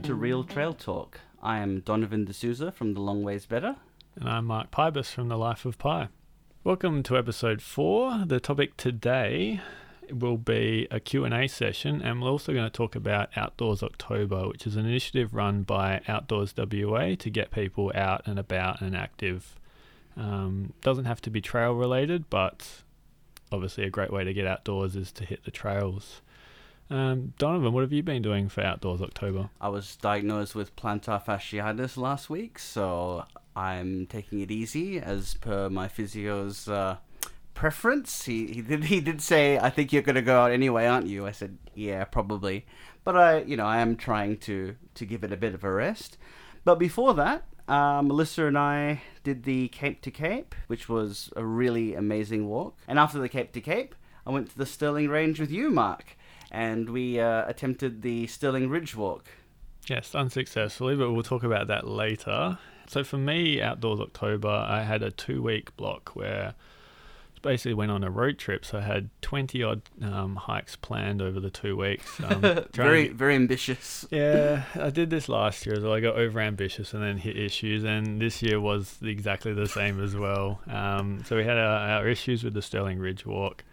welcome to Real Trail Talk. I am Donovan D'Souza from The Long Ways Better. And I'm Mark Pybus from The Life of Pi. Welcome to episode four. The topic today will be a Q&A session and we're also going to talk about Outdoors October, which is an initiative run by Outdoors WA to get people out and about and active. Um, doesn't have to be trail related, but obviously a great way to get outdoors is to hit the trails. Um, Donovan, what have you been doing for Outdoors October? I was diagnosed with plantar fasciitis last week, so I'm taking it easy as per my physio's uh, preference. He, he did he did say, "I think you're going to go out anyway, aren't you?" I said, "Yeah, probably," but I you know I am trying to to give it a bit of a rest. But before that, uh, Melissa and I did the Cape to Cape, which was a really amazing walk. And after the Cape to Cape, I went to the Stirling Range with you, Mark, and we uh, attempted the Stirling Ridge Walk. Yes, unsuccessfully, but we'll talk about that later. So for me, Outdoors October, I had a two week block where basically went on a road trip. So I had 20 odd um, hikes planned over the two weeks. Um, very, very ambitious. Yeah, I did this last year as well. I got over ambitious and then hit issues. And this year was exactly the same as well. Um, so we had our, our issues with the Stirling Ridge Walk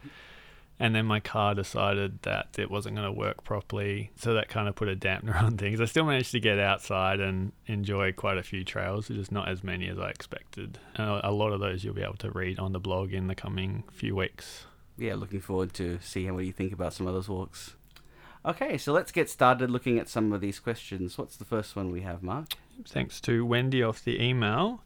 and then my car decided that it wasn't going to work properly so that kind of put a dampener on things. I still managed to get outside and enjoy quite a few trails just not as many as i expected. And a lot of those you'll be able to read on the blog in the coming few weeks. Yeah looking forward to seeing what you think about some of those walks. Okay so let's get started looking at some of these questions. What's the first one we have mark? Thanks to wendy off the email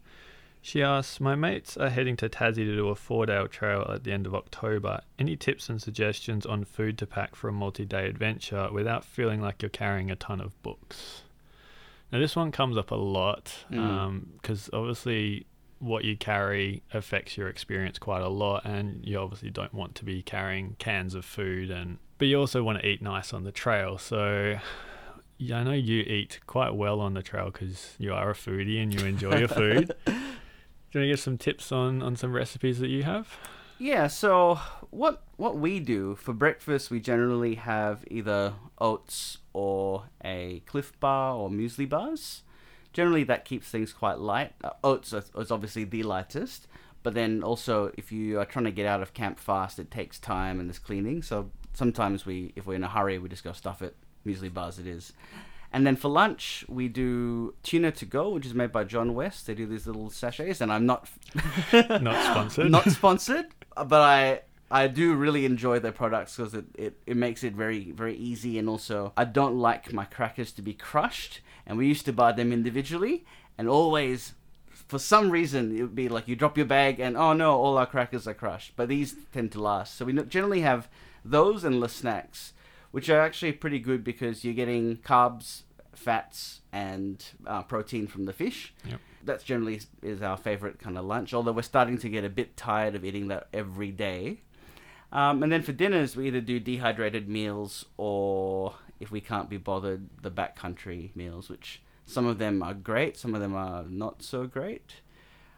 she asks, My mates are heading to Tassie to do a four day trail at the end of October. Any tips and suggestions on food to pack for a multi day adventure without feeling like you're carrying a ton of books? Now, this one comes up a lot because mm. um, obviously what you carry affects your experience quite a lot, and you obviously don't want to be carrying cans of food, and but you also want to eat nice on the trail. So yeah, I know you eat quite well on the trail because you are a foodie and you enjoy your food. Do you want to give some tips on, on some recipes that you have? Yeah, so what what we do for breakfast, we generally have either oats or a Clif Bar or muesli bars. Generally, that keeps things quite light. Uh, oats is obviously the lightest, but then also if you are trying to get out of camp fast, it takes time and there's cleaning. So sometimes we, if we're in a hurry, we just go stuff it. Muesli bars it is. And then for lunch, we do tuna to go, which is made by John West. They do these little sachets, and I'm not not sponsored, not sponsored, but I I do really enjoy their products because it, it, it makes it very very easy, and also I don't like my crackers to be crushed. And we used to buy them individually, and always for some reason it would be like you drop your bag and oh no, all our crackers are crushed. But these tend to last, so we generally have those and the snacks which are actually pretty good because you're getting carbs, fats, and uh, protein from the fish. Yep. That's generally is our favorite kind of lunch. Although we're starting to get a bit tired of eating that every day. Um, and then for dinners, we either do dehydrated meals or, if we can't be bothered, the backcountry meals, which some of them are great, some of them are not so great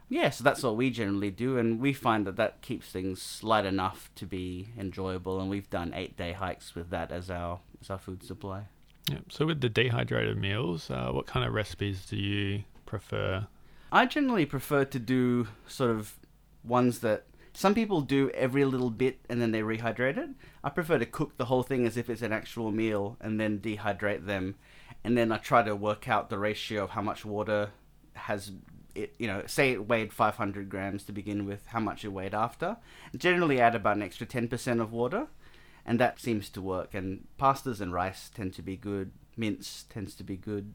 yeah, so that's what we generally do, and we find that that keeps things light enough to be enjoyable. And we've done eight day hikes with that as our as our food supply. Yeah. So with the dehydrated meals, uh, what kind of recipes do you prefer? I generally prefer to do sort of ones that some people do every little bit and then they rehydrate it. I prefer to cook the whole thing as if it's an actual meal and then dehydrate them, and then I try to work out the ratio of how much water has it you know say it weighed 500 grams to begin with how much it weighed after. Generally add about an extra 10% of water and that seems to work. And pastas and rice tend to be good. Mince tends to be good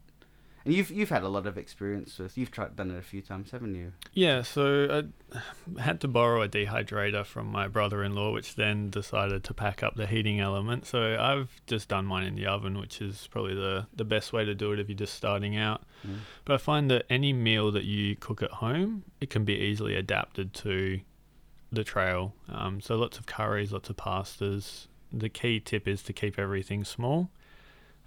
you've you've had a lot of experience with you've tried done it a few times, haven't you? Yeah, so I had to borrow a dehydrator from my brother-in-law, which then decided to pack up the heating element. So I've just done mine in the oven, which is probably the the best way to do it if you're just starting out. Mm. But I find that any meal that you cook at home, it can be easily adapted to the trail. Um, so lots of curries, lots of pastas. The key tip is to keep everything small.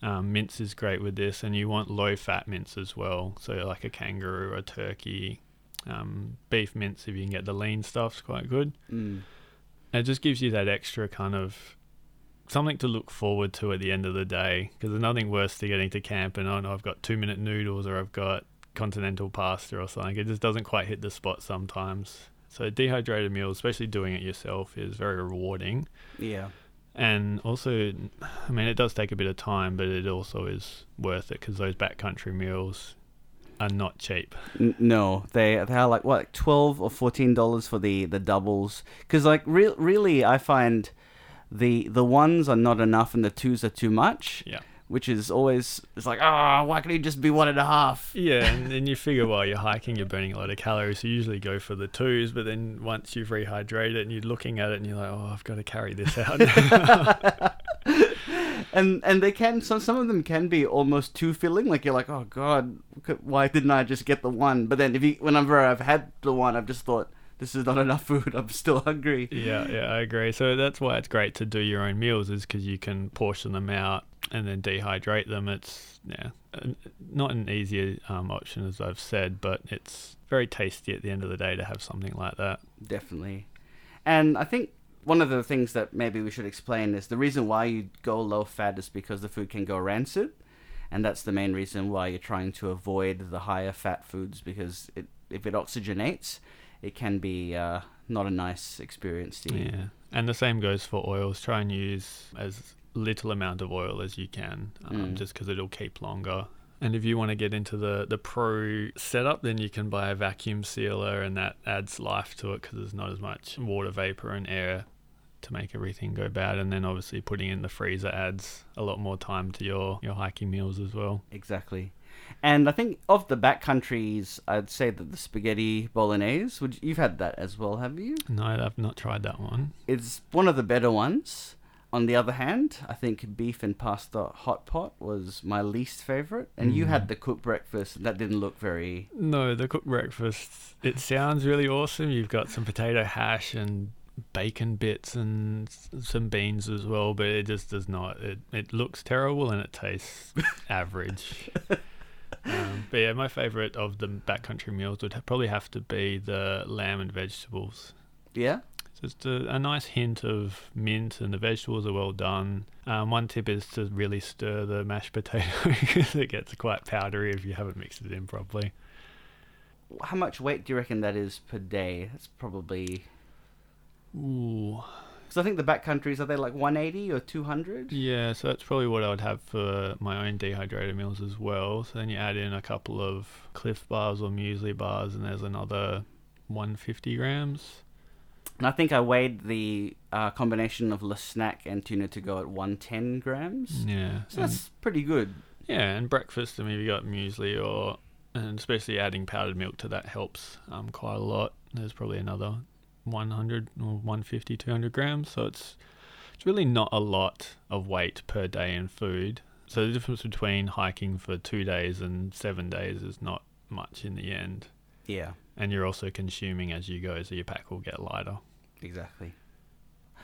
Um, mince is great with this, and you want low fat mince as well. So, like a kangaroo, a turkey, um, beef mince, if you can get the lean stuff, is quite good. Mm. It just gives you that extra kind of something to look forward to at the end of the day because there's nothing worse than getting to camp and oh no I've got two minute noodles or I've got continental pasta or something. It just doesn't quite hit the spot sometimes. So dehydrated meals, especially doing it yourself, is very rewarding. Yeah. And also, I mean, it does take a bit of time, but it also is worth it because those backcountry meals are not cheap. N- no, they they are like what like twelve or fourteen dollars for the the doubles. Because like re- really, I find the the ones are not enough and the twos are too much. Yeah. Which is always it's like ah, why can't you just be one and a half? Yeah, and then you figure while you're hiking, you're burning a lot of calories. So you usually go for the twos, but then once you've rehydrated and you're looking at it and you're like, oh, I've got to carry this out. and and they can some some of them can be almost too filling. Like you're like, oh god, why didn't I just get the one? But then if you whenever I've had the one, I've just thought this is not enough food. I'm still hungry. yeah, yeah, I agree. So that's why it's great to do your own meals, is because you can portion them out and then dehydrate them. It's yeah, not an easier um, option as I've said, but it's very tasty at the end of the day to have something like that. Definitely, and I think one of the things that maybe we should explain is the reason why you go low fat is because the food can go rancid, and that's the main reason why you're trying to avoid the higher fat foods because it, if it oxygenates, it can be uh, not a nice experience to eat. Yeah, and the same goes for oils. Try and use as little amount of oil as you can, um, Mm. just because it'll keep longer. And if you want to get into the, the pro setup, then you can buy a vacuum sealer, and that adds life to it because there's not as much water vapor and air to make everything go bad. And then obviously putting in the freezer adds a lot more time to your, your hiking meals as well. Exactly. And I think of the back countries, I'd say that the spaghetti bolognese, would you've had that as well, have you? No, I've not tried that one. It's one of the better ones. On the other hand, I think beef and pasta hot pot was my least favorite. And you Mm. had the cooked breakfast, and that didn't look very. No, the cooked breakfast, it sounds really awesome. You've got some potato hash and bacon bits and some beans as well, but it just does not. It, it looks terrible and it tastes average. Um, but yeah, my favourite of the backcountry meals would ha- probably have to be the lamb and vegetables. Yeah? Just a, a nice hint of mint, and the vegetables are well done. Um, one tip is to really stir the mashed potato because it gets quite powdery if you haven't mixed it in properly. How much weight do you reckon that is per day? That's probably. Ooh. Because I think the back countries, are they like 180 or 200? Yeah, so that's probably what I would have for my own dehydrated meals as well. So then you add in a couple of Clif bars or muesli bars, and there's another 150 grams. And I think I weighed the uh, combination of Le Snack and tuna to go at 110 grams. Yeah, So that's pretty good. yeah, and breakfast. I mean, if you got muesli or and especially adding powdered milk to that helps um, quite a lot. There's probably another 100 or 150, 200 grams. So it's it's really not a lot of weight per day in food. So the difference between hiking for two days and seven days is not much in the end. Yeah, And you're also consuming as you go, so your pack will get lighter. Exactly.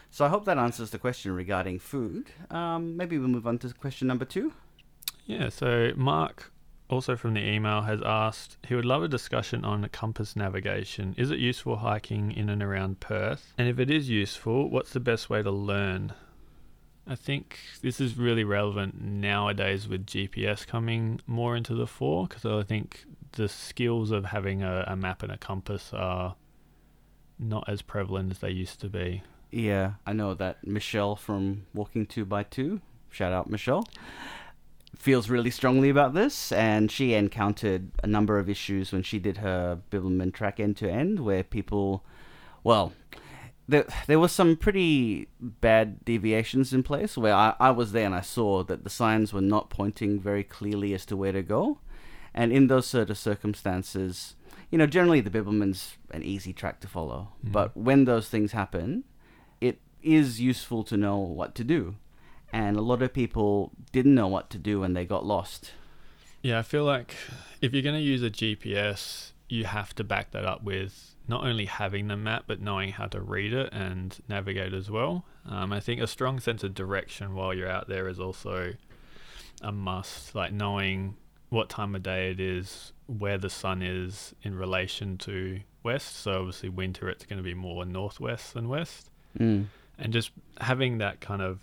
So I hope that answers the question regarding food. Um, maybe we'll move on to question number two. Yeah, so Mark, also from the email, has asked he would love a discussion on compass navigation. Is it useful hiking in and around Perth? And if it is useful, what's the best way to learn? I think this is really relevant nowadays with GPS coming more into the fore because I think the skills of having a, a map and a compass are not as prevalent as they used to be. Yeah, I know that Michelle from Walking Two by Two, shout out Michelle, feels really strongly about this, and she encountered a number of issues when she did her Bibbulmun track end to end, where people, well, there there was some pretty bad deviations in place where I, I was there and I saw that the signs were not pointing very clearly as to where to go, and in those sort of circumstances, you know, generally the Bibbulmun's an easy track to follow, Mhm. but when those things happen, it is useful to know what to do. And a lot of people didn't know what to do when they got lost. Yeah, I feel like if you're going to use a GPS, you have to back that up with not only having the map, but knowing how to read it and navigate as well. Um, I think a strong sense of direction while you're out there is also a must, like knowing what time of day it is, where the sun is in relation to west. So, obviously, winter it's going to be more northwest than west Mm. and just having that kind of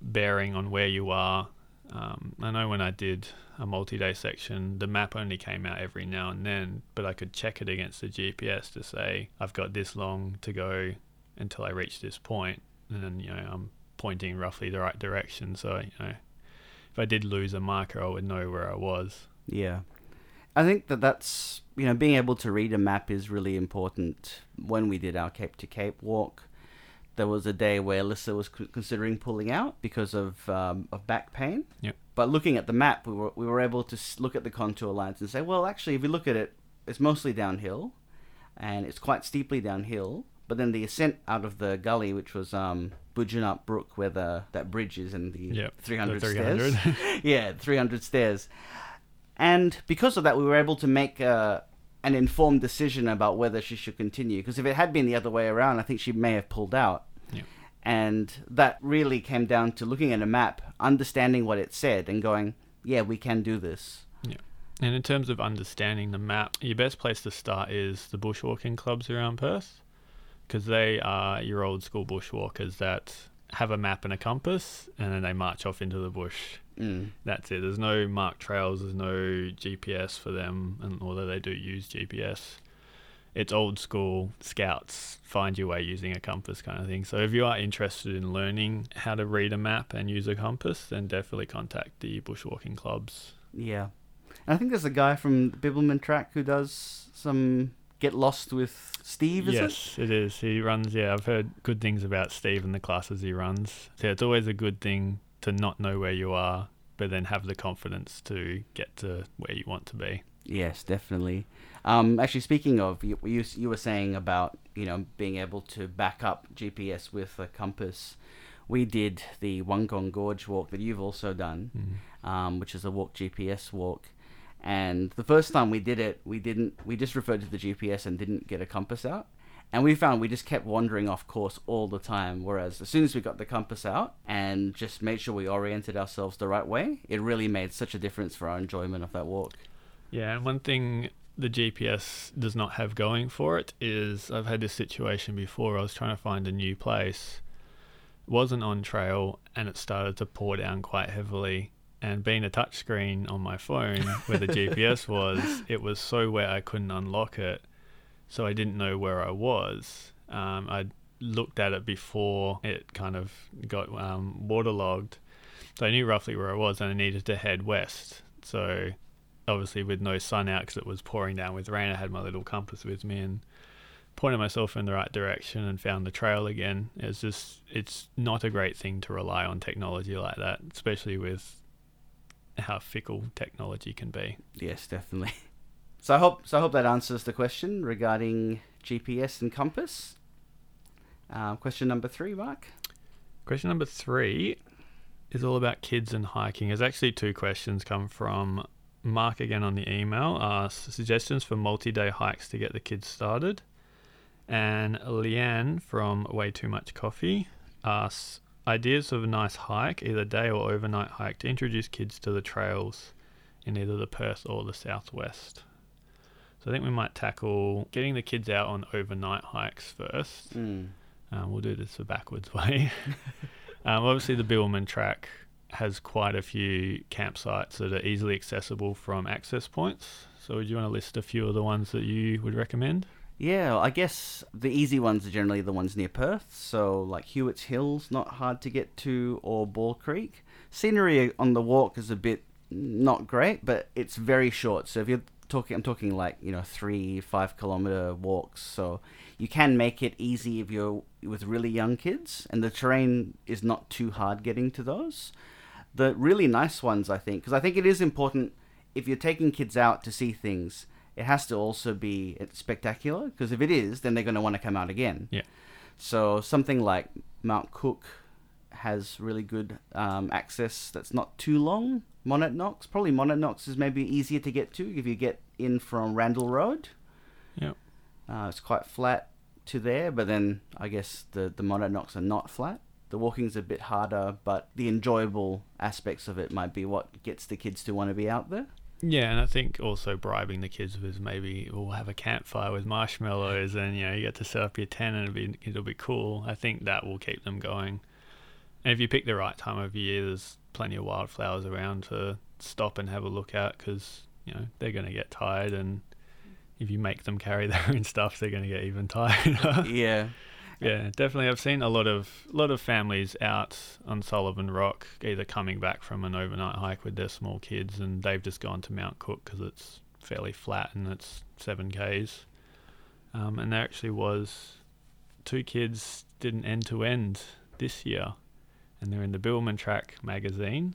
bearing on where you are. Um, I know when I did a multi-day section, the map only came out every now and then, but I could check it against the GPS to say I've got this long to go until I reach this point, and then you know I'm pointing roughly the right direction. So you know, if I did lose a marker, I would know where I was. Yeah. I think that that's, you know, being able to read a map is really important. When we did our Cape to Cape walk, there was a day where Alyssa was c- considering pulling out because of, um, of back pain. Yep. But looking at the map, we were, we were able to look at the contour lines and say, well, actually, if you look at it, it's mostly downhill and it's quite steeply downhill. But then the ascent out of the gully, which was um, Brook, where the that bridge is and the Yep, the 300, 300. stairs. yeah, 300 stairs. And because of that, we were able to make uh, an informed decision about whether she should continue. Because if it had been the other way around, I think she may have pulled out. Yeah. And that really came down to looking at a map, understanding what it said, and going, yeah, we can do this. And in terms of understanding the map, your best place to start is the bushwalking clubs around Perth, because they are your old school bushwalkers that have a map and a compass, and then they march off into the bush. Mm. That's it. There's no marked trails. There's no GPS for them, and although they do use GPS, it's old school scouts find your way using a compass kind of thing. So if you are interested in learning how to read a map and use a compass, then definitely contact the bushwalking clubs. Yeah. And I think there's a guy from the Bibbulmun track who does some Get Lost with Steve, is it? yes, it is. He runs. Yeah, I've heard good things about Steve and the classes he runs. So it's always a good thing to not know where you are, but then have the confidence to get to where you want to be. Yes, definitely. Um, actually, speaking of, you, you you were saying about you know being able to back up GPS with a compass. We did the Wungong Gorge walk that you've also done, Mm. um, which is a walk GPS walk. And the first time we did it, we didn't. We just referred to the GPS and didn't get a compass out. And we found we just kept wandering off course all the time. Whereas as soon as we got the compass out and just made sure we oriented ourselves the right way, it really made such a difference for our enjoyment of that walk. Yeah, and one thing the GPS does not have going for it is I've had this situation before. I was trying to find a new place, wasn't on trail, and it started to pour down quite heavily. And being a touchscreen on my phone where the GPS was, it was so wet I couldn't unlock it. So I didn't know where I was. Um, I looked at it before it kind of got um, waterlogged. So I knew roughly where I was and I needed to head west. So obviously with no sun out because it was pouring down with rain, I had my little compass with me and pointed myself in the right direction and found the trail again. It's just it's not a great thing to rely on technology like that, especially with how fickle technology can be. Yes, definitely. So I hope so. I hope that answers the question regarding GPS and compass. Um, question number three, Mark. Question number three is all about kids and hiking. There's actually two questions come from Mark again on the email. Uh, suggestions for multi-day hikes to get the kids started, and Leanne from Way Too Much Coffee asks ideas of a nice hike, either day or overnight hike, to introduce kids to the trails in either the Perth or the southwest. So I think we might tackle getting the kids out on overnight hikes first. Mm. Um, we'll do this the backwards way. um, obviously, the Bibbulmun track has quite a few campsites that are easily accessible from access points. So, would you want to list a few of the ones that you would recommend? Yeah, I guess the easy ones are generally the ones near Perth. So like Hewitt's Hills, not hard to get to, or Ball Creek. Scenery on the walk is a bit not great, but it's very short. So if you're talking, I'm talking like you know three, five kilometer walks. So you can make it easy if you're with really young kids, and the terrain is not too hard getting to those. The really nice ones, I think, because I think it is important if you're taking kids out to see things it has to also be spectacular because if it is, then they're going to want to come out again. Yeah. So something like Mount Cook has really good um, access that's not too long. Monadnock, probably Monadnock is maybe easier to get to if you get in from Randall Road. Yep. Uh, it's quite flat to there, but then I guess the the Monadnocks are not flat. The walking's a bit harder, but the enjoyable aspects of it might be what gets the kids to want to be out there. Yeah, and I think also bribing the kids with maybe we'll have a campfire with marshmallows, and you know you get to set up your tent and it'll be it'll be cool. I think that will keep them going. And if you pick the right time of year, there's plenty of wildflowers around to stop and have a look at because you know they're going to get tired, and if you make them carry their own stuff, they're going to get even tired. yeah. Yeah, definitely. I've seen a lot of lot of families out on Sullivan Rock, either coming back from an overnight hike with their small kids, and they've just gone to Mount Cook because it's fairly flat and it's seven k's. Um, and there actually was two kids did an end to end this year, and they're in the Bibbulmun Track magazine.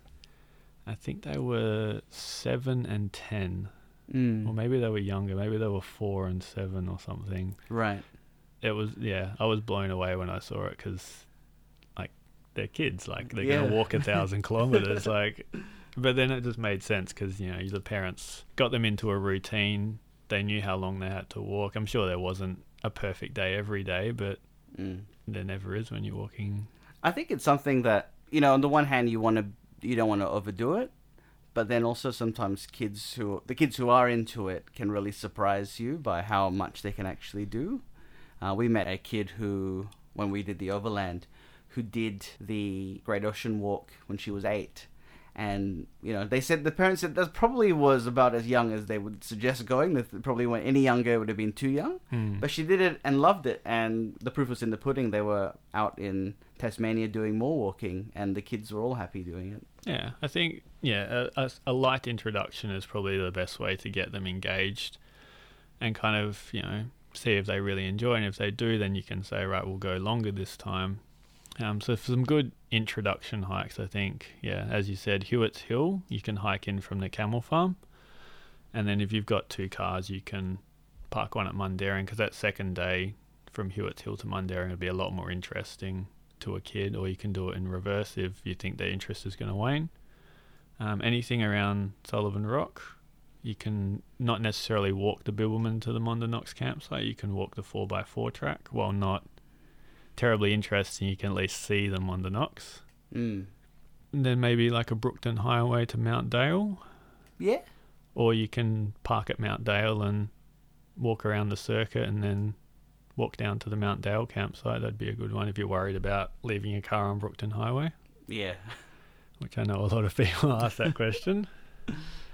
I think they were seven and ten, Mm. or maybe they were younger. Maybe they were four and seven or something. Right. It was yeah. I was blown away when I saw it because, like, they're kids. Like they're Yeah. gonna walk a thousand kilometers. Like, but then it just made sense because you know the parents got them into a routine. They knew how long they had to walk. I'm sure there wasn't a perfect day every day, but Mm. there never is when you're walking. I think it's something that you know. On the one hand, you want to you don't want to overdo it, but then also sometimes kids who the kids who are into it can really surprise you by how much they can actually do. Uh, we met a kid who, when we did the Overland, who did the Great Ocean Walk when she was eight. And you know, they said the parents said that probably was about as young as they would suggest going. That probably when any younger would have been too young. Mm. But she did it and loved it, and the proof was in the pudding. They were out in Tasmania doing more walking, and the kids were all happy doing it. Yeah, I think yeah, a, a light introduction is probably the best way to get them engaged, and kind of you know see if they really enjoy, and if they do, then you can say right, we'll go longer this time. Um, so for some good introduction hikes, I think yeah, as you said, Hewitt's Hill, you can hike in from the Camel Farm, and then if you've got two cars, you can park one at Mundaring because that second day from Hewitt's Hill to Mundaring would be a lot more interesting to a kid, or you can do it in reverse if you think their interest is going to wane. Um, anything around Sullivan Rock, you can not necessarily walk the Bibbulmun to the Monadnocks campsite. You can walk the 4x4 track. While not terribly interesting, you can at least see the Monadnocks. Mm. And then maybe like a Brookton Highway to Mount Dale, Yeah, or you can park at Mount Dale and walk around the circuit and then walk down to the Mount Dale campsite. That'd be a good one if you're worried about leaving your car on Brookton Highway. yeah. which I know a lot of people ask that question.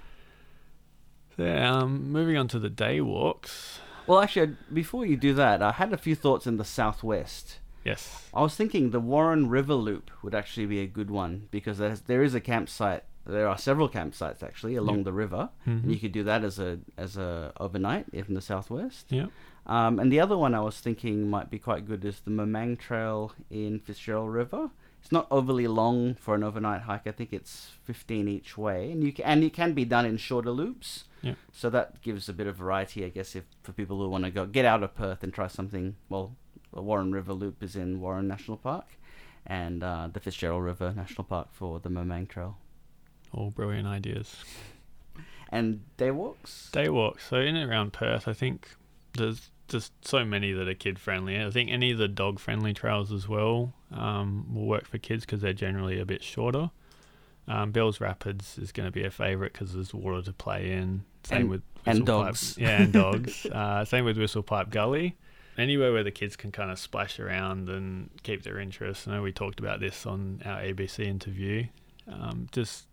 So, yeah, um, moving on to the day walks. Well, actually, before you do that, I had a few thoughts in the southwest. Yes. I was thinking the Warren River Loop would actually be a good one because there's, a campsite. There are several campsites actually along Yep. the river, Mhm. and you could do that as a as a overnight if in the southwest. Yeah. Um, and the other one I was thinking might be quite good is the Mamang Trail in Fitzgerald River. It's not overly long for an overnight hike. I think it's 15 each way, and you can, and it can be done in shorter loops. Yeah. So that gives a bit of variety, I guess, if for people who want to go get out of Perth and try something. Well, the Warren River Loop is in Warren National Park, and uh, the Fitzgerald River National Park for the Mamang Trail. All brilliant ideas. And day walks. Day walks. So in and around Perth, I think there's just so many that are kid friendly. I think any of the dog friendly trails as well um, will work for kids because they're generally a bit shorter. Um, Bell's Rapids is going to be a favourite because there's water to play in. Same And- with and Whistlepipe- dogs. Yeah, and dogs. uh, same with Whistlepipe Gully. Anywhere where the kids can kind of splash around and keep their interest. I know we talked about this on our ABC interview. Um, just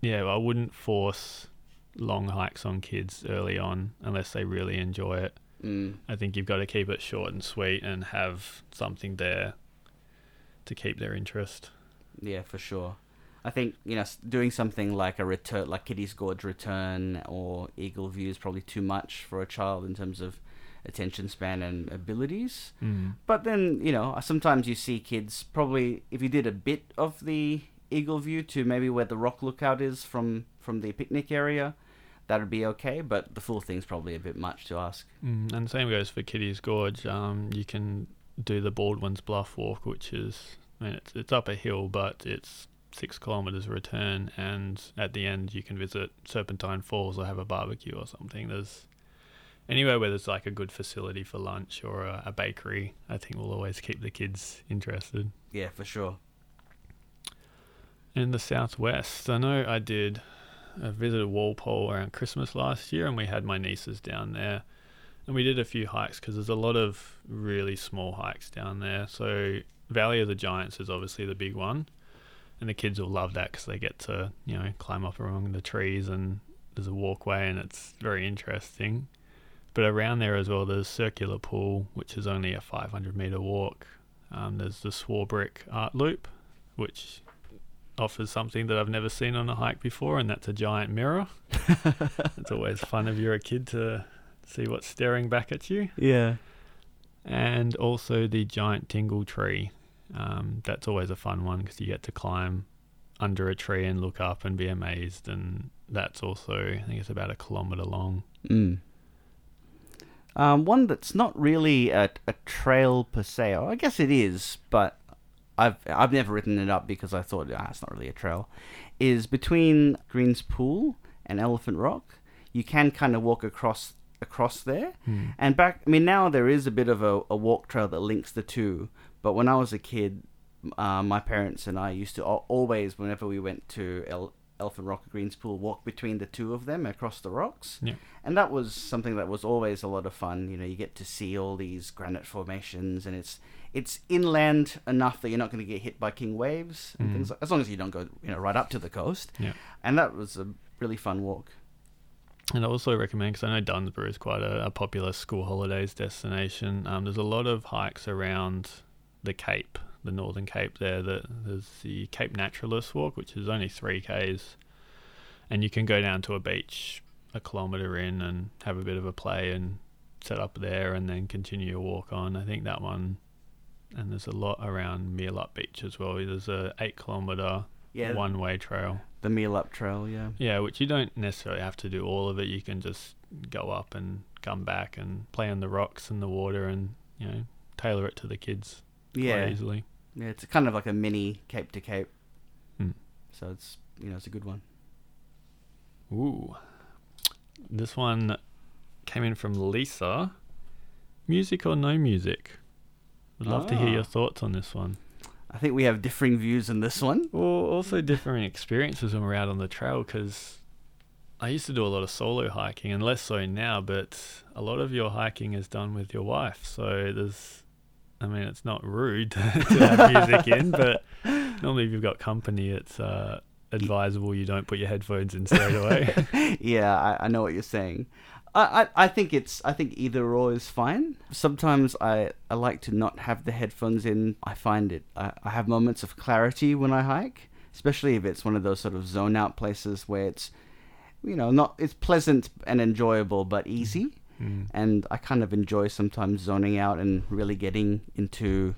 yeah, I wouldn't force long hikes on kids early on unless they really enjoy it. Mm. I think you've got to keep it short and sweet and have something there to keep their interest. Yeah, for sure. I think you know doing something like a return, like Kitty's Gorge Return or Eagle View, is probably too much for a child in terms of attention span and abilities. Mm. But then you know sometimes you see kids probably if you did a bit of the Eagle View to maybe where the rock lookout is from from the picnic area, that'd be okay. But the full thing's probably a bit much to ask. Mm. And same goes for Kitty's Gorge. Um, you can do the Baldwin's Bluff walk, which is I mean it's it's up a hill, but it's six kilometers return, and at the end you can visit Serpentine Falls or have a barbecue or something. There's anywhere where there's like a good facility for lunch or a, a bakery. I think will always keep the kids interested. Yeah, for sure. In the southwest, I know I did. I visited Walpole around Christmas last year, and we had my nieces down there, and we did a few hikes because there's a lot of really small hikes down there. So Valley of the Giants is obviously the big one, and the kids will love that because they get to you know climb up among the trees and there's a walkway and it's very interesting. But around there as well, there's Circular Pool, which is only a 500 meter walk. Um, there's the Swarbrick Art Loop, which offers something that I've never seen on a hike before, and that's a giant mirror. it's always fun if you're a kid to see what's staring back at you. Yeah. And also the giant tingle tree. Um, that's always a fun one because you get to climb under a tree and look up and be amazed. And that's also, I think it's about a kilometre long. Mm. Um, one that's not really a, a trail per se. Or I guess it is, but I've I've never written it up because I thought ah, it's not really a trail. Is between Greens Pool and Elephant Rock. You can kind of walk across across there, Mm. and back. I mean, now there is a bit of a, a walk trail that links the two. But when I was a kid, uh, my parents and I used to always, whenever we went to El- Elephant Rock or Greens Pool, walk between the two of them across the rocks. Yeah. And that was something that was always a lot of fun. You know, you get to see all these granite formations, and it's it's inland enough that you're not going to get hit by king waves and Mm. things. Like, as long as you don't go, you know, right up to the coast. Yeah. And that was a really fun walk. And I also recommend because I know Dunsborough is quite a, a popular school holidays destination. Um, there's a lot of hikes around the Cape, the Northern Cape. There, that there's the Cape Naturaliste Walk, which is only three k's, and you can go down to a beach a kilometre in and have a bit of a play and set up there, and then continue your walk on. I think that one, and there's a lot around Meelup Beach as well. There's a eight kilometre Yeah, one way trail. the Meelup trail. Yeah. Yeah, which you don't necessarily have to do all of it. You can just go up and come back and play on the rocks and the water and, you know, tailor it to the kids Yeah. easily. Yeah, it's kind of like a mini Cape to Cape. Hmm. So it's you know it's a good one. Ooh. This one came in from Lisa. Music or no music? Would love to hear Ah. your thoughts on this one. I think we have differing views on this one. Well, also differing experiences when we're out on the trail because I used to do a lot of solo hiking and less so now, but a lot of your hiking is done with your wife. So there's, I mean, it's not rude to have music in, but normally if you've got company, it's uh, advisable you don't put your headphones in straight away. yeah, I, I know what you're saying. I, I, I think it's I think either or is fine. Sometimes I, I like to not have the headphones in. I find it I, I have moments of clarity when I hike, especially if it's one of those sort of zone out places where it's you know not it's pleasant and enjoyable but easy. Mm. and I kind of enjoy sometimes zoning out and really getting into.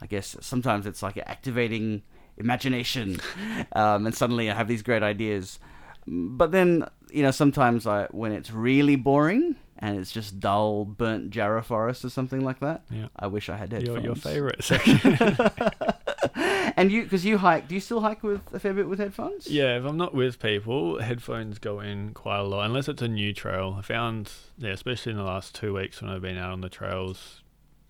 I guess sometimes it's like activating imagination, um, and suddenly I have these great ideas. But then you know sometimes I when it's really boring and it's just dull, burnt Jarrah forest or something like that. Yeah. I wish I had headphones. Your, your favorite section. and you because you hike, do you still hike with a fair bit with headphones? Yeah, if I'm not with people, headphones go in quite a lot, unless it's a new trail. I found, yeah, especially in the last two weeks when I've been out on the trails,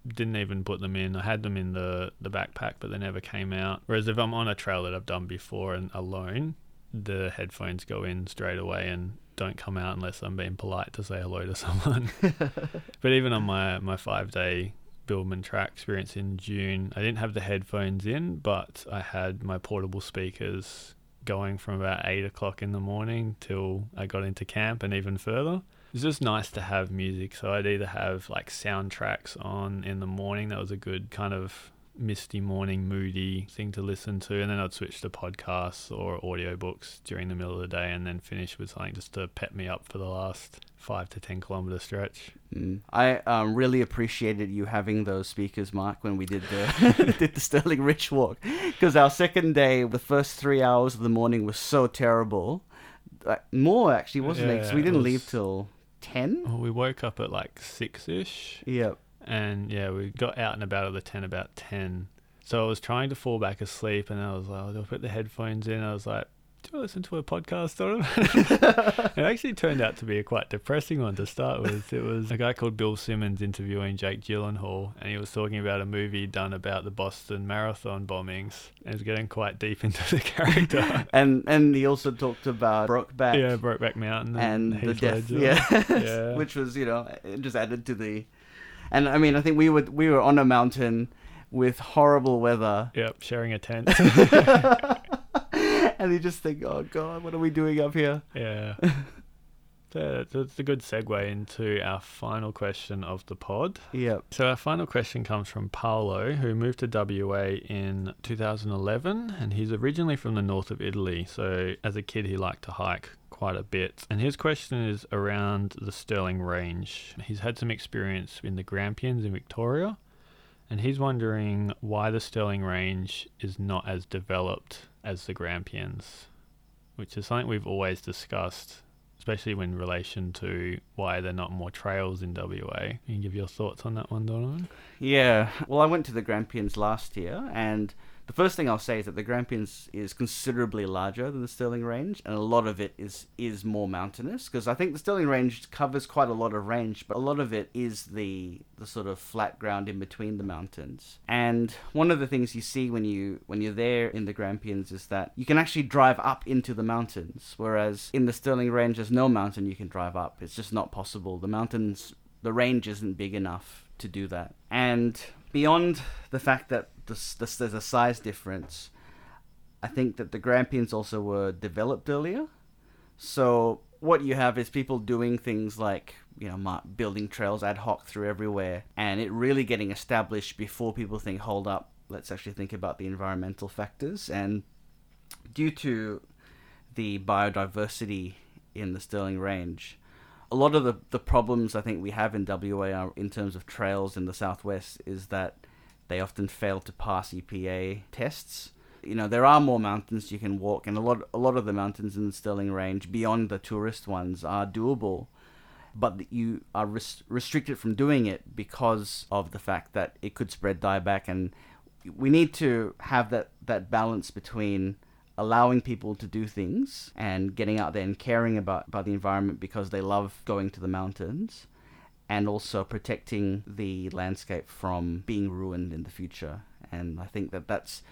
didn't even put them in. I had them in the, the backpack, but they never came out. Whereas if I'm on a trail that I've done before and alone, the headphones go in straight away and don't come out unless I'm being polite to say hello to someone. but even on my, my five day Bibbulmun track experience in June, I didn't have the headphones in, but I had my portable speakers going from about eight o'clock in the morning till I got into camp and even further. It's just nice to have music. So I'd either have like soundtracks on in the morning. That was a good kind of misty morning, moody thing to listen to. And then I'd switch to podcasts or audiobooks during the middle of the day and then finish with something just to pep me up for the last five to 10 kilometer stretch. Mm. I um, really appreciated you having those speakers, Mark, when we did the did the Stirling Ridge walk, because our second day, the first three hours of the morning was so terrible. Uh, more actually, wasn't it? 'Cause Yeah, we didn't was- leave till ten. Well, we woke up at like six ish Yep. And yeah, we got out and about of the tent about ten. So I was trying to fall back asleep, and I was like, I'll put the headphones in. I was like, do I listen to a podcast on it? it actually turned out to be a quite depressing one to start with. It was a guy called Bill Simmons interviewing Jake Gyllenhaal, and he was talking about a movie done about the Boston Marathon bombings, and he was getting quite deep into the character. And and he also talked about Brokeback yeah, Brokeback Mountain and and, the Heath death, yeah, Yeah. which was you know it just added to the. And I mean, I think we were we were on a mountain. with horrible weather. Yep, sharing a tent. and you just think, oh god, what are we doing up here? yeah. That's a good segue into our final question of the pod. Yep. So our final question comes from Paolo, who moved to WA in 2011, and he's originally from the north of Italy. So as a kid, he liked to hike quite a bit. And his question is around the Stirling Range. He's had some experience in the Grampians in Victoria, and he's wondering why the Stirling Range is not as developed as the Grampians, which is something we've always discussed especially in relation to why there are not more trails in WA. Can you give your thoughts on that one, Donovan? Yeah. Well, I went to the Grampians last year, and the first thing I'll say is that the Grampians is considerably larger than the Stirling Range, and a lot of it is is more mountainous. Because I think the Stirling Range covers quite a lot of range, but a lot of it is the the sort of flat ground in between the mountains. And one of the things you see when you when you're there in the Grampians is that you can actually drive up into the mountains, whereas in the Stirling Range there's no mountain you can drive up. It's just not possible. The mountains, the range isn't big enough to do that. And beyond the fact that this, this, there's a size difference, I think that the Grampians also were developed earlier. So what you have is people doing things like you know building trails ad hoc through everywhere, and it really getting established before people think, hold up, let's actually think about the environmental factors. And due to the biodiversity in the Stirling Range, a lot of the, the problems I think we have in WA are, in terms of trails in the southwest is that they often fail to pass EPA tests. You know, there are more mountains you can walk, and a lot a lot of the mountains in the Stirling Range beyond the tourist ones are doable, but you are res- restricted from doing it because of the fact that it could spread dieback, and we need to have that that balance between allowing people to do things and getting out there and caring about, about the environment because they love going to the mountains and also protecting the landscape from being ruined in the future. And I think that that's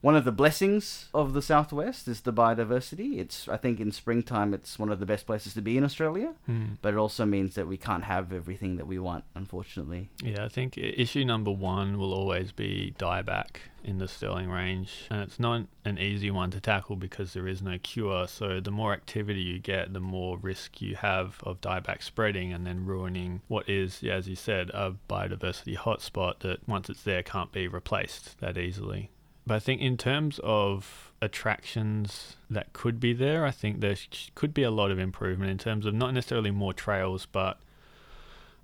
one of the blessings of the southwest is the biodiversity. It's I think in springtime it's one of the best places to be in Australia, mm. but it also means that we can't have everything that we want, unfortunately. Yeah, I think issue number one will always be dieback in the Stirling range, and it's not an easy one to tackle because there is no cure. So the more activity you get, the more risk you have of dieback spreading and then ruining what is, as you said, a biodiversity hotspot that once it's there can't be replaced that easily. But I think in terms of attractions that could be there, I think there could be a lot of improvement in terms of not necessarily more trails, but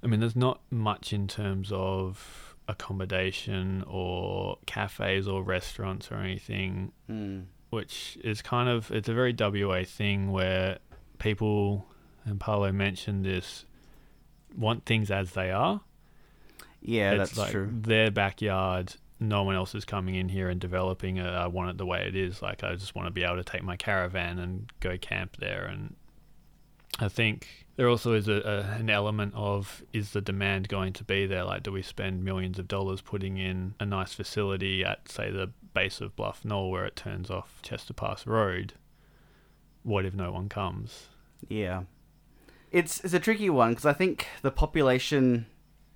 I mean, there's not much in terms of accommodation or cafes or restaurants or anything, mm. which is kind of it's a very WA thing where people and Paolo mentioned this want things as they are. Yeah, it's that's like true. Their backyard no one else is coming in here and developing it. I want it the way it is. Like I just want to be able to take my caravan and go camp there. And I think there also is a, a, an element of is the demand going to be there? Like, do we spend millions of dollars putting in a nice facility at say the base of Bluff Knoll where it turns off Chester Pass Road? What if no one comes? Yeah, it's it's a tricky one because I think the population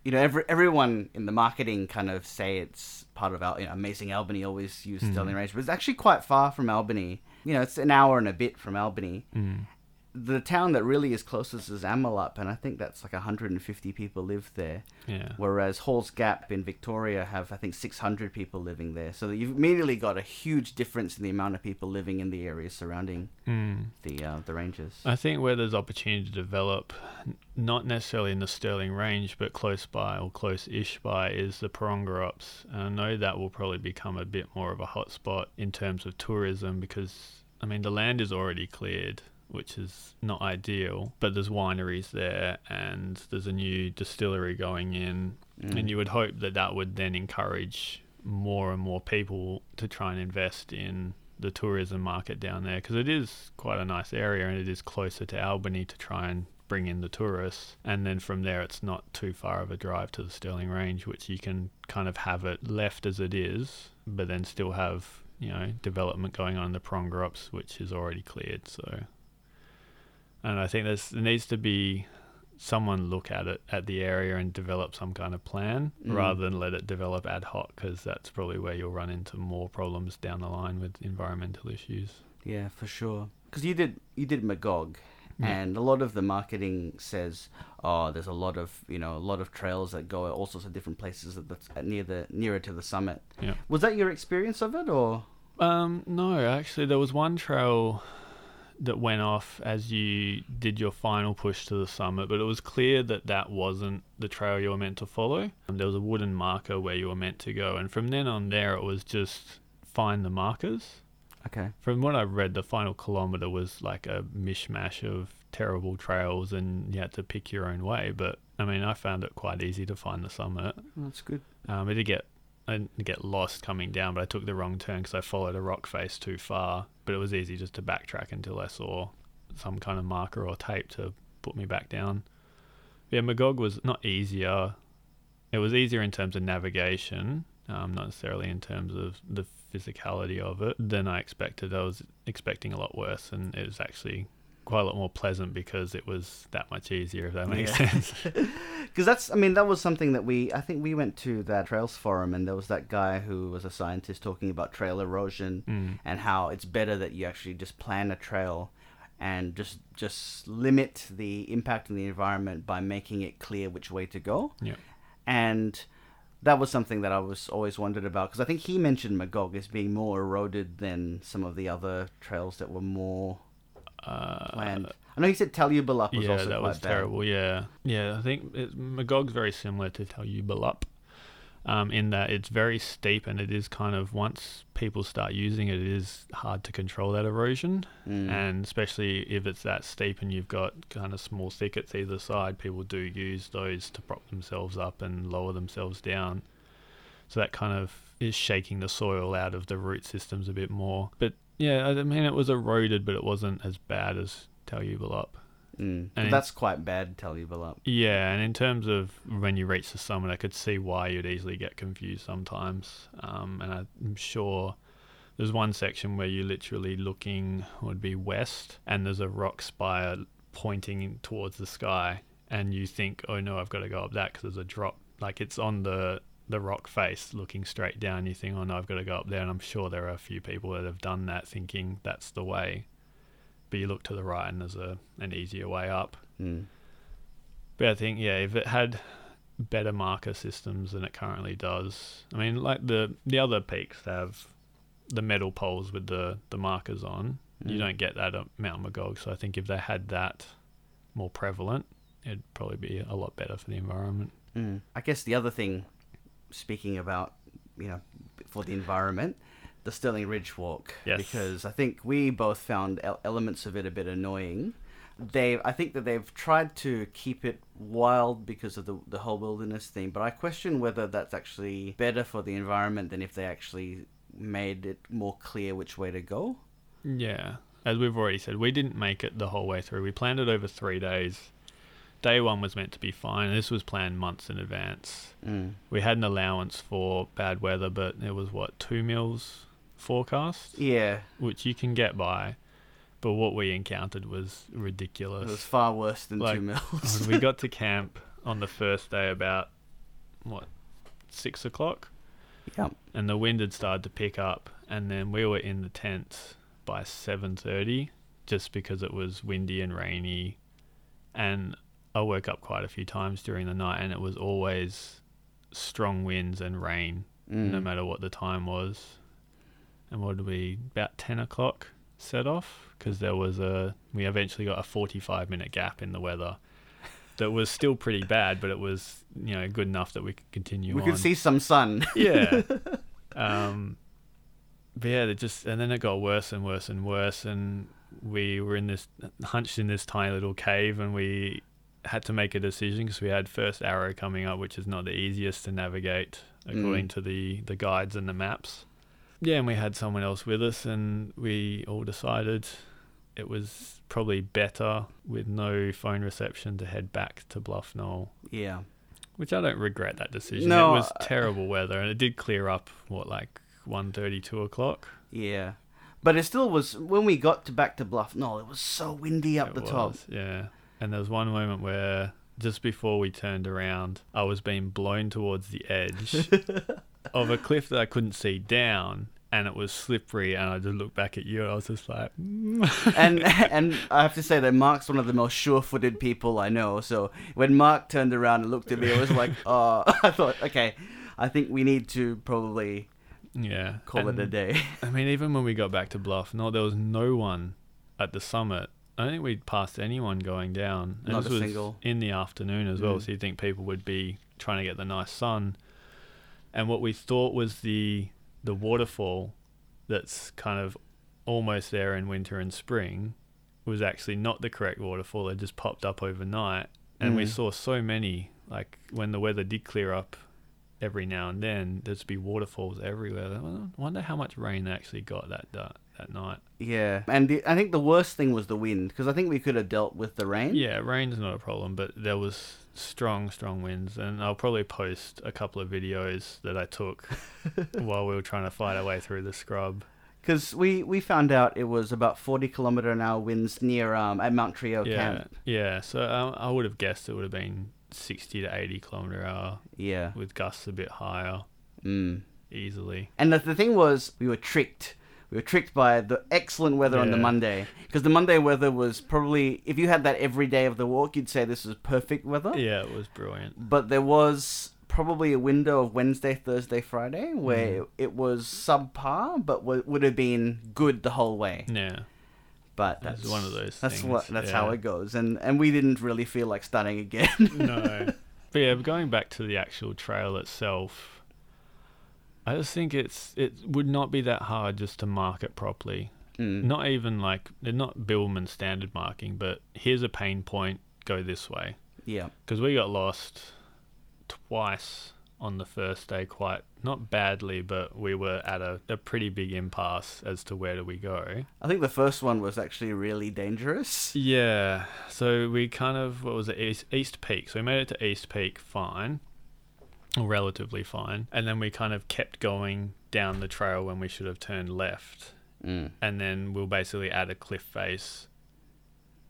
you know, every, everyone in the marketing kind of say it's part of Al- you know, Amazing Albany, always use mm. Stirling Range, but it's actually quite far from Albany. You know, it's an hour and a bit from Albany. Mm the town that really is closest is Amelup, and I think that's like 150 people live there. Yeah. Whereas Halls Gap in Victoria have, I think, 600 people living there. So you've immediately got a huge difference in the amount of people living in the areas surrounding mm. the uh, the ranges. I think where there's opportunity to develop, not necessarily in the Stirling Range, but close by or close-ish by, is the Porongurups. And I know that will probably become a bit more of a hotspot in terms of tourism because, I mean, the land is already cleared which is not ideal. But there's wineries there, and there's a new distillery going in, mm. and you would hope that that would then encourage more and more people to try and invest in the tourism market down there because it is quite a nice area and it is closer to Albany to try and bring in the tourists. And then from there, it's not too far of a drive to the Stirling Range, which you can kind of have it left as it is, but then still have you know development going on in the Porongurups, which is already cleared. So and I think there's, there needs to be someone look at it at the area and develop some kind of plan Mm. rather than let it develop ad hoc because that's probably where you'll run into more problems down the line with environmental issues. Yeah, for sure. Because you did you did Magog, Yeah. and a lot of the marketing says, oh, there's a lot of you know a lot of trails that go all sorts of different places that that's at near the nearer to the summit. Yeah. Was that your experience of it, or? Um, no, actually, there was one trail that went off as you did your final push to the summit, but it was clear that that wasn't the trail you were meant to follow. And there was a wooden marker where you were meant to go, and from then on there, it was just find the markers. Okay. From what I read, the final kilometer was like a mishmash of terrible trails, and you had to pick your own way. But I mean, I found it quite easy to find the summit. That's good. Um, I did get I didn't get lost coming down, but I took the wrong turn because I followed a rock face too far. But it was easy just to backtrack until I saw some kind of marker or tape to put me back down. Yeah, Magog was not easier. It was easier in terms of navigation, um, not necessarily in terms of the physicality of it than I expected. I was expecting a lot worse, and it was actually quite a lot more pleasant because it was that much easier. If that makes Yeah. sense. Because that's, I mean, that was something that we, I think we went to that Trails Forum and there was that guy who was a scientist talking about trail erosion Mm. and how it's better that you actually just plan a trail and just just limit the impact on the environment by making it clear which way to go. Yeah. And that was something that I was always wondered about because I think he mentioned Magog as being more eroded than some of the other trails that were more Uh, planned. I know he said Toolbrunup was yeah, also that quite was bad. terrible. Yeah, yeah. I think it, Magog's very similar to Toolbrunup, um, in that it's very steep and it is kind of once people start using it, it is hard to control that erosion, Mm. and especially if it's that steep and you've got kind of small thickets either side, people do use those to prop themselves up and lower themselves down. So that kind of is shaking the soil out of the root systems a bit more. But yeah, I mean it was eroded, but it wasn't as bad as Toolbrunup. Mm. And in- that's quite bad, Toolbrunup. Yeah, and in terms of when you reach the summit, I could see why you'd easily get confused sometimes. Um, and I'm sure there's one section where you're literally looking would be west, and there's a rock spire pointing towards the sky, and you think, oh no, I've got to go up that because there's a drop. Like it's on the the rock face looking straight down. You think, oh no, I've got to go up there, and I'm sure there are a few people that have done that, thinking that's the way. But you look to the right, and there's a an easier way up. Mm. But I think yeah, if it had better marker systems than it currently does, I mean, like the the other peaks have the metal poles with the the markers on. You Mm. don't get that at Mount Magog, so I think if they had that more prevalent, it'd probably be a lot better for the environment. Mm. I guess the other thing, speaking about, you know, for the environment, the Stirling Ridge Walk. Yes. Because I think we both found elements of it a bit annoying. They, I think that they've tried to keep it wild because of the the whole wilderness theme, but I question whether that's actually better for the environment than if they actually made it more clear which way to go. Yeah, as we've already said, we didn't make it the whole way through. We planned it over three days. Day one was meant to be fine. This was planned months in advance. Mm. We had an allowance for bad weather, but it was what two mils forecast, Yeah, which you can get by. But what we encountered was ridiculous. it was far worse than Like, two mils. we got to camp on the first day about what six o'clock, yeah. and the wind had started to pick up, and then we were in the tent by seven thirty, just because it was windy and rainy, and I woke up quite a few times during the night, and it was always strong winds and rain, Mm. no matter what the time was. And what did we about ten o'clock set off? Because there was a we eventually got a forty-five minute gap in the weather. That was still pretty bad, but it was you know good enough that we could continue. we on could see some sun. yeah. Um, but yeah, it just and then it got worse and worse and worse, and we were in this hunched in this tiny little cave, and we had to make a decision because we had first arrow coming up, which is not the easiest to navigate according Mm. to the the guides and the maps. Yeah, and we had someone else with us, and we all decided it was probably better with no phone reception to head back to Bluff Knoll. yeah. Which I don't regret that decision. No, it was terrible weather, and it did clear up. What like one thirty, two o'clock. Yeah. But it still was when we got to back to Bluff Knoll, it was so windy up It the top. Yeah, and there was one moment where just before we turned around, I was being blown towards the edge of a cliff that I couldn't see down, and it was slippery. And I just looked back at you, and I was just like, mm. and and I have to say that Mark's one of the most sure-footed people I know. So when Mark turned around and looked at me, I was like, oh, I thought, okay, I think we need to probably yeah, call it a day. I mean, even when we got back to Bluff Knoll, there was no one at the summit. I don't think we'd passed anyone going down. And Not this a was single. in the afternoon as well, Mm. so you'd think people would be trying to get the nice sun. And what we thought was the the waterfall that's kind of almost there in winter and spring was actually not the correct waterfall. It just popped up overnight. And we Mm. saw so many, like when the weather did clear up every now and then, there'd be waterfalls everywhere. I wonder how much rain they actually got that that, that night. Yeah, and the, I think the worst thing was the wind because I think we could have dealt with the rain. Yeah, rain's not a problem, but there was strong, strong winds, and I'll probably post a couple of videos that I took while we were trying to fight our way through the scrub. Because we, we found out it was about 40 kilometer an hour winds near um at Mount Trio yeah, camp. yeah. So um, I would have guessed it would have been sixty to eighty kilometer hour Yeah. with gusts a bit higher, Mm. easily. And the, the thing was, we were tricked. We were tricked by the excellent weather on the Monday. Because the Monday weather was probably, if you had that every day of the walk, you'd say this is perfect weather. Yeah, it was brilliant. But there was probably a window of Wednesday, Thursday, Friday where Mm. it was subpar, but w- would have been good the whole way. Yeah, But It's that's one of those That's things, what. That's how it goes. And and we didn't really feel like starting again. no. But yeah, going back to the actual trail itself, I just think it's it would not be that hard just to mark it properly. Mm. Not even like they're not Bibbulmun standard marking, but here's a pain point, go this way. Yeah. Because we got lost twice on the first day, quite not badly, but we were at a, a pretty big impasse as to where do we go. I think the first one was actually really dangerous. Yeah, so we kind of what was it East, East Peak. So we made it to East Peak fine, relatively fine, and then we kind of kept going down the trail when we should have turned left, Mm. and then we we'll basically at a cliff face,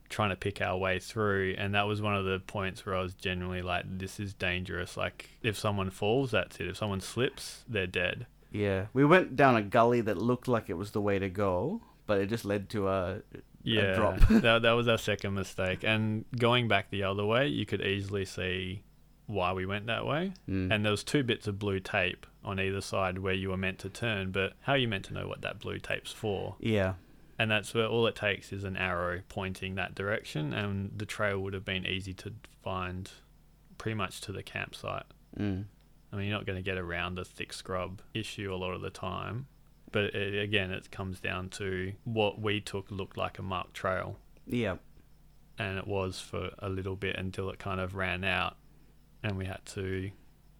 trying to pick our way through, and that was one of the points where I was genuinely like, "This is dangerous. Like if someone falls, that's it. If someone slips, they're dead." Yeah. We went down a gully that looked like it was the way to go, but it just led to a. yeah, drop. that, that was our second mistake. And going back the other way, you could easily see why we went that way. Mm. And there was two bits of blue tape on either side where you were meant to turn, but how are you meant to know what that blue tape's for? yeah. And that's where all it takes is an arrow pointing that direction, and the trail would have been easy to find pretty much to the campsite. Mm. I mean, you're not going to get around the thick scrub issue a lot of the time. But it, again, it comes down to what we took looked like a marked trail Yeah. and it was for a little bit until it kind of ran out and we had to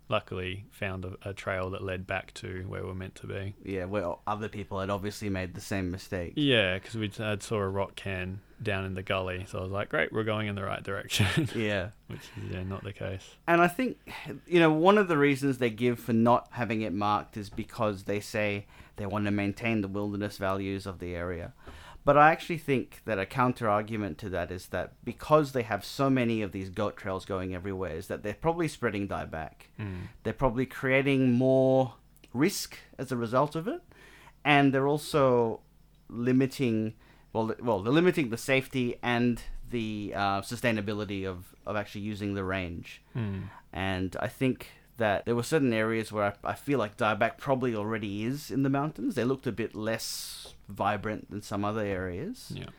luckily found a, a trail that led back to where we're meant to be Yeah. Where other people had obviously made the same mistake. yeah because we had saw a rock cairn down in the gully so i was like great we're going in the right direction Yeah. which is yeah not the case And I think, you know, one of the reasons they give for not having it marked is because they say they want to maintain the wilderness values of the area. But I actually think that a counter argument to that is that because they have so many of these goat trails going everywhere, is that they're probably spreading dieback. mm. They're probably creating more risk as a result of it, and they're also limiting, well, well, they're limiting the safety and the uh, sustainability of, of actually using the range. Mm. And I think that there were certain areas where I, I feel like dieback probably already is in the mountains. They looked a bit less vibrant than some other areas. yeah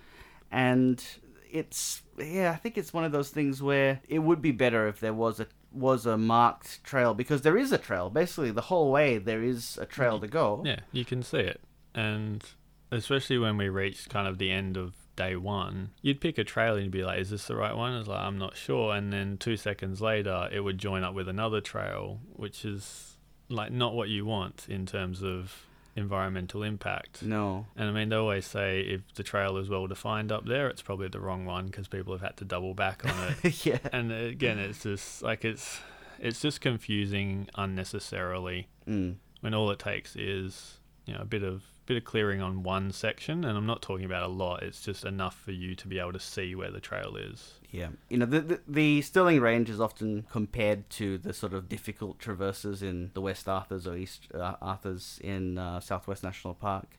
And it's yeah, I think it's one of those things where it would be better if there was a was a marked trail because there is a trail. Basically, the whole way there is a trail to go. yeah you can see it and especially when we reached kind of the end of day one you'd pick a trail and you'd be like is this the right one it's like i'm not sure and then two seconds later it would join up with another trail which is like not what you want in terms of environmental impact No. and i mean they always say if the trail is well defined up there it's probably the wrong one because people have had to double back on it yeah. and again it's just like it's it's just confusing unnecessarily Mm. when all it takes is you know a bit of bit of clearing on one section, and I'm not talking about a lot. It's just enough for you to be able to see where the trail is. Yeah, you know the, the the Stirling Range is often compared to the sort of difficult traverses in the West Arthurs or East uh, Arthurs in uh, Southwest National Park.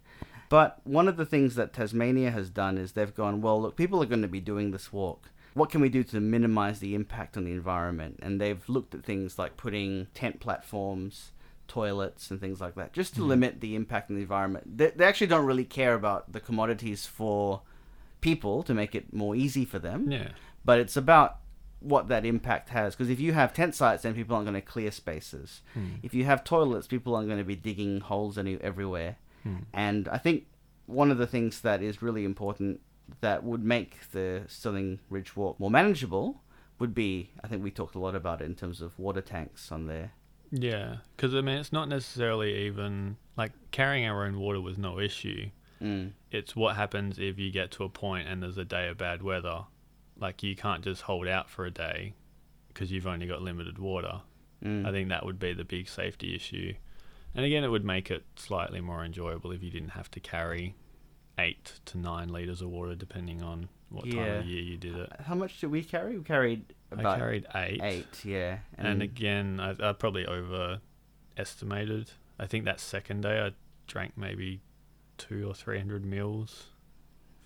But one of the things that Tasmania has done is they've gone, well, look, people are going to be doing this walk. What can we do to minimize the impact on the environment? And they've looked at things like putting tent platforms, toilets, and things like that, just to Mhm. limit the impact on the environment. They, they actually don't really care about the commodities for people to make it more easy for them Yeah. but it's about what that impact has. Because if you have tent sites, then people aren't going to clear spaces. Hmm. If you have toilets, people aren't going to be digging holes any everywhere. Hmm. And I think one of the things that is really important that would make the Stirling Ridge Walk more manageable would be, I think we talked a lot about it in terms of water tanks on there. Yeah, because I mean, it's not necessarily even like carrying our own water was no issue. Mm. It's what happens if you get to a point and there's a day of bad weather. Like you can't just hold out for a day because you've only got limited water. Mm. I think that would be the big safety issue. And again, it would make it slightly more enjoyable if you didn't have to carry eight to nine liters of water, depending on what time of year you did it. How much did we carry? We carried about I carried eight. eight, yeah. And, again, I, I probably overestimated. I think that second day I drank maybe two or three hundred mils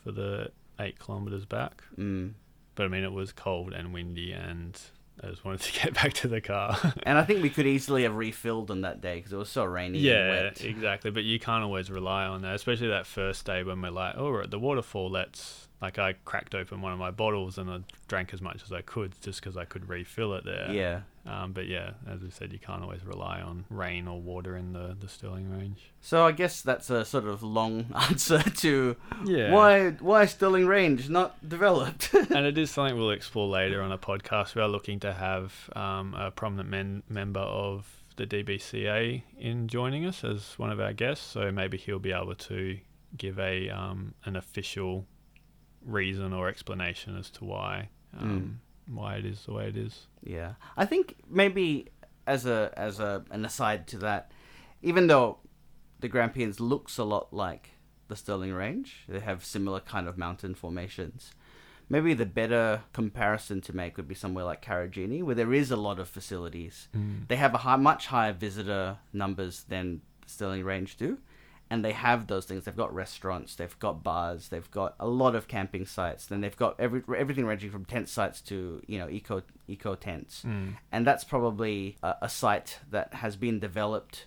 for the eight kilometers back. mm. But I mean, it was cold and windy, and I just wanted to get back to the car. and I think we could easily have refilled on that day because it was so rainy and yeah, wet. exactly. But you can't always rely on that, especially that first day when we're like, oh, we're at the waterfall. Let's like I cracked open one of my bottles and I drank as much as I could just because I could refill it there. Yeah. Um, but yeah, as I said, you can't always rely on rain or water in the, the Stirling range. So I guess that's a sort of long answer to Yeah. why why Stirling Range not developed. and it is something we'll explore later on a podcast. We are looking to have um, a prominent men- member of the DBCA in joining us as one of our guests. So maybe he'll be able to give a um, an official reason or explanation as to why um, why it is the way it is. yeah, I think maybe as a as a an aside to that, even though the Grampians looks a lot like the Stirling Range, they have similar kind of mountain formations. Maybe the better comparison to make would be somewhere like Karijini, where there is a lot of facilities. They have a high, much higher visitor numbers than Stirling Range do, and they have those things. They've got restaurants, they've got bars, they've got a lot of camping sites. Then they've got every everything ranging from tent sites to you know eco eco tents, Mm. and that's probably a, a site that has been developed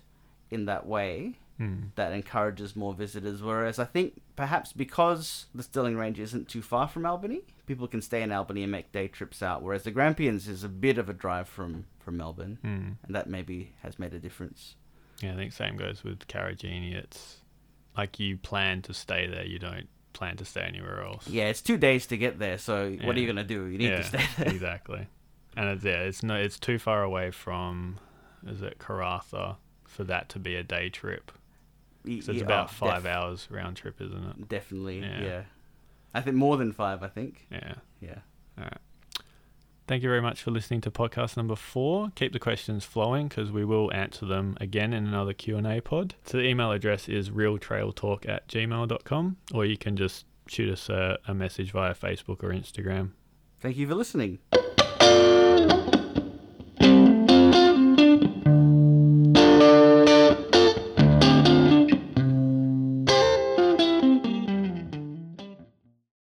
in that way Mm. that encourages more visitors. Whereas I think perhaps because the Stirling Range isn't too far from Albany, people can stay in Albany and make day trips out. Whereas the Grampians is a bit of a drive from from Melbourne, Mm. and that maybe has made a difference. Yeah, I think same goes with Karijini. It's like you plan to stay there, you don't plan to stay anywhere else. Yeah, it's two days to get there. So what are you gonna do? You need yeah, to stay there. exactly. And it's yeah, it's no, it's too far away from, is it Karratha, for that to be a day trip. So it's about oh, five def- hours round trip, isn't it? Definitely, Yeah. yeah. I think more than five. I think. Yeah. Yeah. Thank you very much for listening to podcast number four. Keep the questions flowing because we will answer them again in another Q&A pod. So the email address is realtrailtalk at gmail.com or you can just shoot us a, a message via Facebook or Instagram. Thank you for listening.